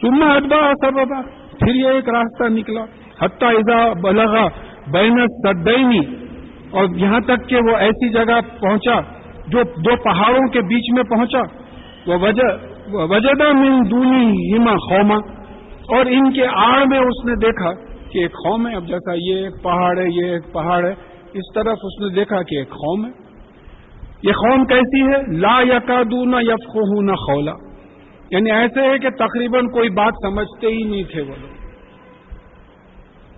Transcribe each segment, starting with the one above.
سما ادبا سببا پھر یہ ایک راستہ نکلا. حتیٰ اذا بلغا بین سدینی اور یہاں تک کہ وہ ایسی جگہ پہنچا جو دو پہاڑوں کے بیچ میں پہنچا. وہ وجدہ من دونی ہما خوما اور ان کے آڑ میں اس نے دیکھا کہ ایک قوم ہے. اب جیسا یہ ایک پہاڑ ہے، یہ ایک پہاڑ ہے، اس طرف اس نے دیکھا کہ ایک قوم ہے. یہ قوم کیسی ہے؟ لا یقادون یفقو نہ خولا یعنی ایسے ہے کہ تقریباً کوئی بات سمجھتے ہی نہیں تھے وہ لوگ۔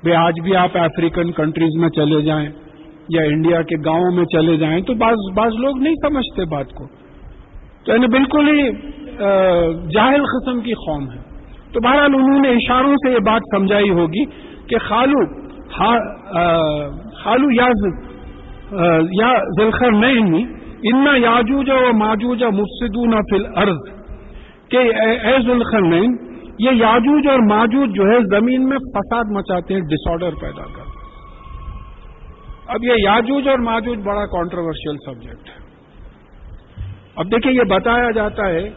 بھائی آج بھی آپ افریقن کنٹریز میں چلے جائیں یا انڈیا کے گاؤں میں چلے جائیں تو بعض بعض لوگ نہیں سمجھتے بات کو۔ تو یعنی بالکل ہی جاہل قسم کی قوم ہے۔ تو بہرحال انہوں نے اشاروں سے یہ بات سمجھائی ہوگی کہ خالو خالو یا یا ذلخر نہیں انا یاجوجا و ماجوجا مفسدون فی الارض۔ کہ اے ذلخر یہ یاجوج اور ماجوج جو ہے زمین میں فساد مچاتے ہیں ڈس آرڈر پیدا کرتے اب یہ یاجوج اور ماجوج بڑا کانٹروورشل سبجیکٹ ہے۔ اب دیکھیں، یہ بتایا جاتا ہے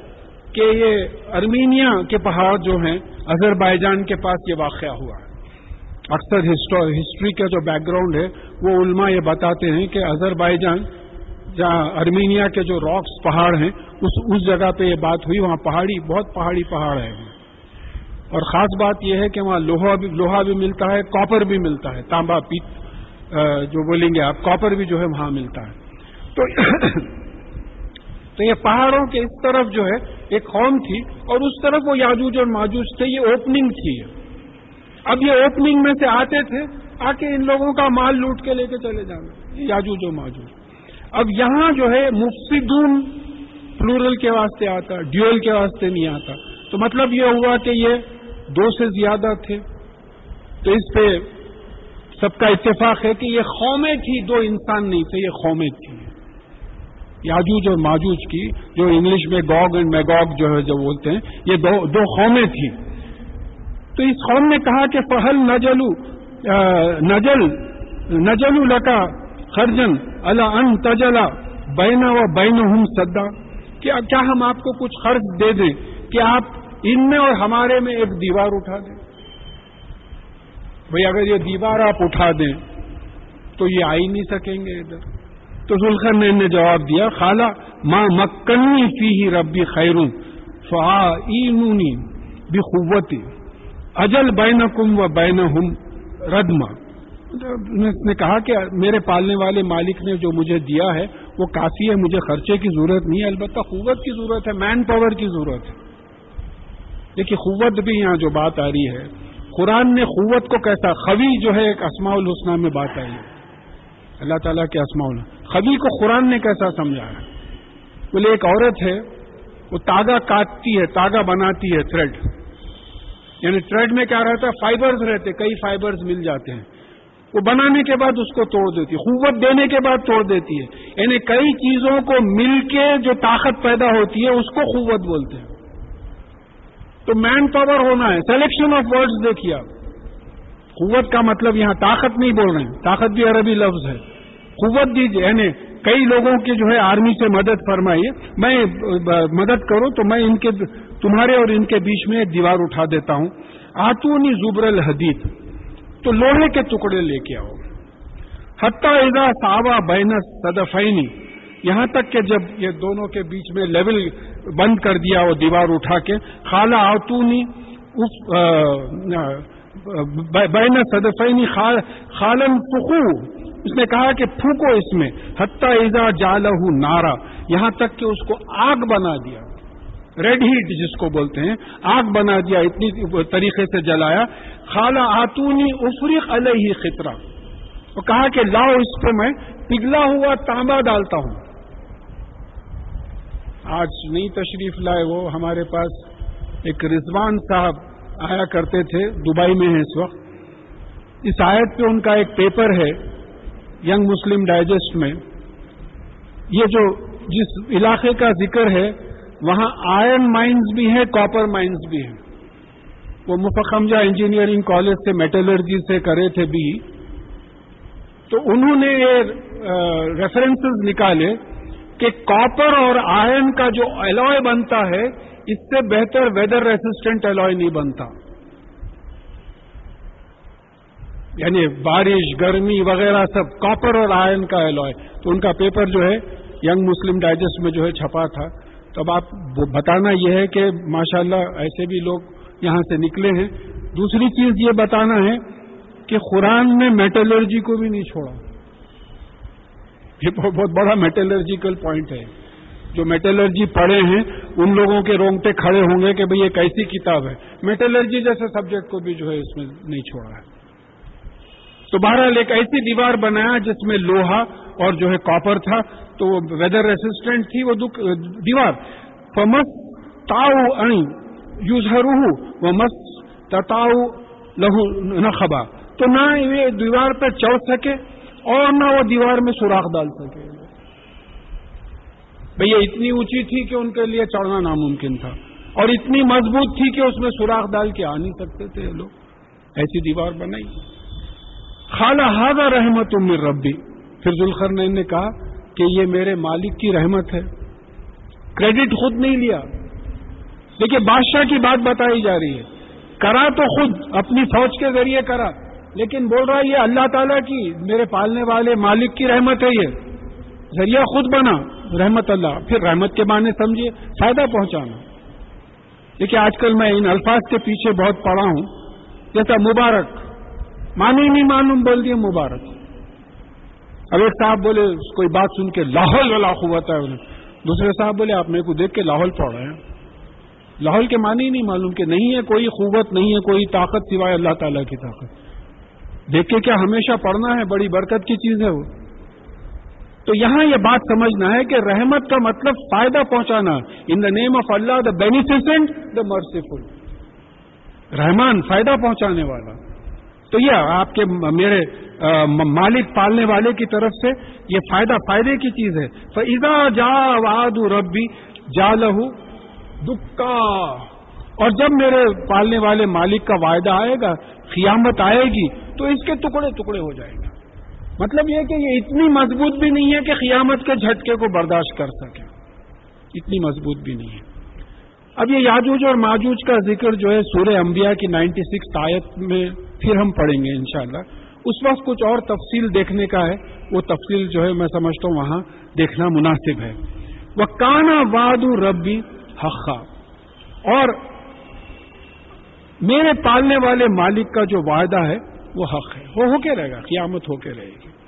کہ یہ ارمینیا کے پہاڑ جو ہیں اظہر بائی جان کے پاس یہ واقعہ ہوا ہے۔ اکثر ہسٹری کا جو بیک گراؤنڈ ہے، وہ علماء یہ بتاتے ہیں کہ اظہر بائی جان جہاں ارمینیا کے جو راکس پہاڑ ہیں اس اس جگہ پہ یہ بات ہوئی، وہاں پہاڑی، بہت پہاڑی پہاڑ ہے اور خاص بات یہ ہے کہ وہاں لوہا بھی لوہا بھی ملتا ہے، کاپر بھی ملتا ہے، تانبا پیت جو بولیں گے آپ، کاپر بھی جو ہے وہاں ملتا ہے۔ تو تو یہ پہاڑوں کے اس طرف جو ہے ایک قوم تھی، اور اس طرف وہ یاجوج اور ماجوج تھے، یہ اوپننگ تھی۔ اب یہ اوپننگ میں سے آتے تھے آ کے ان لوگوں کا مال لوٹ کے لے کے چلے جانا یاجوج اور ماجوج۔ اب یہاں جو ہے مفسدون پلورل کے واسطے آتا، ڈیول کے واسطے نہیں آتا۔ تو مطلب یہ ہوا کہ یہ دو سے زیادہ تھے۔ تو اس پہ سب کا اتفاق ہے کہ یہ قومیں تھی دو انسان نہیں تھے، یہ قومیں تھی یاجوج اور ماجوج کی، جو انگلش میں گوگ اینڈ میگوگ جو ہے، جو بولتے ہیں، یہ دو دو قومیں تھیں۔ تو اس قوم نے کہا کہ فہل نجلو نجل، نجلو لکا خرجن اللہ ان تجلا بینا و بین ہوں سدا کیا ہم آپ کو کچھ خرچ دے دیں کہ آپ ان میں اور ہمارے میں ایک دیوار اٹھا دیں؟ بھئی اگر یہ دیوار آپ اٹھا دیں تو یہ آ ہی نہیں سکیں گے ادھر۔ تو ذوالخر نے جواب دیا، خالہ ماں مکنی فی ہی ربی خیروں فا بھی قوتی اجل بین کم و بین ہم ردما نے کہا کہ میرے پالنے والے مالک نے جو مجھے دیا ہے وہ کافی ہے، مجھے خرچے کی ضرورت نہیں ہے، البتہ قوت کی ضرورت ہے مین پاور کی ضرورت ہے۔ دیکھیے، قوت بھی یہاں جو بات آ رہی ہے، قرآن نے قوت کو کیسا خوی جو ہے، ایک اسماع الحسنہ میں بات آئی۔ ہے اللہ تعالیٰ کے اسماء خبی کو قرآن نے کیسا سمجھا؟ ہے بولے ایک عورت ہے، وہ تاگا کاٹتی ہے، تاگا بناتی ہے تھریڈ یعنی تھریڈ میں کیا رہتا ہے؟ فائبرز رہتے، کئی فائبرز مل جاتے ہیں۔ وہ بنانے کے بعد اس کو توڑ دیتی ہے، قوت دینے کے بعد توڑ دیتی ہے۔ یعنی کئی چیزوں کو مل کے جو طاقت پیدا ہوتی ہے، اس کو قوت بولتے ہیں۔ تو مین پاور ہونا ہے۔ سلیکشن آف ورڈز دیکھیے آپ۔ قوت کا مطلب یہاں طاقت نہیں بول رہے ہیں۔ طاقت بھی عربی لفظ ہے۔ قوت دیجیے یعنی کئی لوگوں کی جو ہے آرمی سے مدد فرمائیے۔ میں مدد کروں تو میں ان کے تمہارے اور ان کے بیچ میں دیوار اٹھا دیتا ہوں۔ آتونی زبر الحدید۔ تو لوہے کے ٹکڑے لے کے آؤ۔ حتیٰ ادا ساوا بینس صدفینی یہاں تک کہ جب یہ دونوں کے بیچ میں لیول بند کر دیا وہ دیوار اٹھا کے، خالہ آتونی، اس بین صدفینی خالن فخو اس نے کہا کہ پھونکو اس میں، حتیٰ ایزا جالہ نارا۔ یہاں تک کہ اس کو آگ بنا دیا۔ ریڈ ہیٹ جس کو بولتے ہیں، آگ بنا دیا، اتنی طریقے سے جلایا۔ خالہ آتونی افریق علیہ خطرہ۔ وہ کہا کہ لاؤ اس پہ میں پگھلا ہوا تانبا ڈالتا ہوں۔ آج نئی تشریف لائے وہ ہمارے پاس ایک رضوان صاحب آیا کرتے تھے دبئی میں ہیں اس وقت۔ اس آیت پہ ان کا ایک پیپر ہے، ینگ مسلم ڈائجسٹ میں۔ یہ جو جس علاقے کا ذکر ہے وہاں آئرن مائنز بھی ہیں کاپر مائنز بھی ہیں۔ وہ مفخمجہ انجینئرنگ کالج سے میٹلرجی سے کرے تھے بھی۔ تو انہوں نے یہ ریفرنسز نکالے کہ کاپر اور آئرن کا جو الوائے بنتا ہے، اس سے بہتر ویدر ریسسٹنٹ الوائے نہیں بنتا۔ یعنی بارش، گرمی وغیرہ سب کاپر اور آئن کا الوائے تو ان کا پیپر جو ہے ینگ مسلم ڈائجسٹ میں جو ہے، چھپا تھا۔ تو اب آپ بتانا یہ ہے کہ ماشاءاللہ ایسے بھی لوگ یہاں سے نکلے ہیں۔ دوسری چیز یہ بتانا ہے کہ قرآن نے میٹلرجی کو بھی نہیں چھوڑا۔ یہ بہت بڑا میٹلرجیکل پوائنٹ ہے۔ جو میٹلرجی پڑھے ہیں، ان لوگوں کے رونگٹے کھڑے ہوں گے کہ بھئی یہ کیسی کتاب ہے۔ میٹلرجی جیسے سبجیکٹ کو بھی جو ہے اس میں نہیں چھوڑا ہے۔ تو بہرحال ایک ایسی دیوار بنایا جس میں لوہا اور جو ہے کاپر تھا، تو وہ ویدر ریسسٹینٹ تھی وہ دیوار۔ فمس تاؤ اڑی یوز روح وہ مس تاؤ لہو نہ تو نہ یہ دیوار پہ چڑھ سکے اور نہ وہ دیوار میں سوراخ ڈال سکے۔ بھیا اتنی اونچی تھی کہ ان کے لیے چڑھنا ناممکن تھا۔ اور اتنی مضبوط تھی کہ اس میں سوراخ ڈال کے آ نہیں سکتے تھے لوگ۔ ایسی دیوار بنائی۔ خالہ ہاضا رحمت امر ربی۔ پھر ذوالخر نے کہا کہ یہ میرے مالک کی رحمت ہے۔ کریڈٹ خود نہیں لیا۔ دیکھیے، بادشاہ کی بات بتائی جا رہی ہے۔ کرا تو خود، اپنی فوج کے ذریعے کرا۔ لیکن بول رہا یہ اللہ تعالیٰ کی، میرے پالنے والے مالک کی رحمت ہے یہ۔ ذریعہ خود بنا، رحمت اللہ۔ پھر رحمت کے معنی سمجھیے، فائدہ پہنچانا۔ دیکھیے، آج کل میں ان الفاظ کے پیچھے بہت پڑا ہوں۔ جیسا مبارک۔ مانی نہیں معلوم، بول دیے مبارک۔ اب ایک صاحب بولے، کوئی بات سن کے لاہور والا ہوتا ہے۔ دوسرے صاحب بولے، آپ میرے کو دیکھ کے لاہور پڑھ رہے ہیں۔ لاہور کے معنی نہیں معلوم کہ نہیں ہے کوئی قوت، نہیں ہے کوئی طاقت سوائے اللہ تعالیٰ کی طاقت۔ دیکھ کے کیا ہمیشہ پڑھنا ہے، بڑی برکت کی چیز ہے وہ۔ تو یہاں یہ بات سمجھنا ہے کہ رحمت کا مطلب فائدہ پہنچانا۔ In the name of Allah the بینیفیسنٹ the merciful Rahman فائدہ پہنچانے والا۔ تو یہ آپ کے میرے مالک پالنے والے کی طرف سے یہ فائدہ فائدے کی چیز ہے۔ فضا جا واد ربی جا لہو دکا اور جب میرے پالنے والے مالک کا وعدہ آئے گا، قیامت آئے گی، تو اس کے ٹکڑے ٹکڑے ہو جائیں گے۔ مطلب یہ کہ یہ اتنی مضبوط بھی نہیں ہے کہ قیامت کے جھٹکے کو برداشت کر سکے۔ اتنی مضبوط بھی نہیں ہے۔ اب یہ یاجوج اور ماجوج کا ذکر جو ہے سورہ انبیاء کی نائنٹی سکس آیت میں پھر ہم پڑھیں گے انشاءاللہ۔ اس وقت کچھ اور تفصیل دیکھنے کا ہے۔ وہ تفصیل جو ہے میں سمجھتا ہوں وہاں دیکھنا مناسب ہے۔ وہ کانا واد ربی حقا۔ اور میرے پالنے والے مالک کا جو وعدہ ہے وہ حق ہے۔ وہ ہو کے رہے گا، قیامت ہو کے رہے گی۔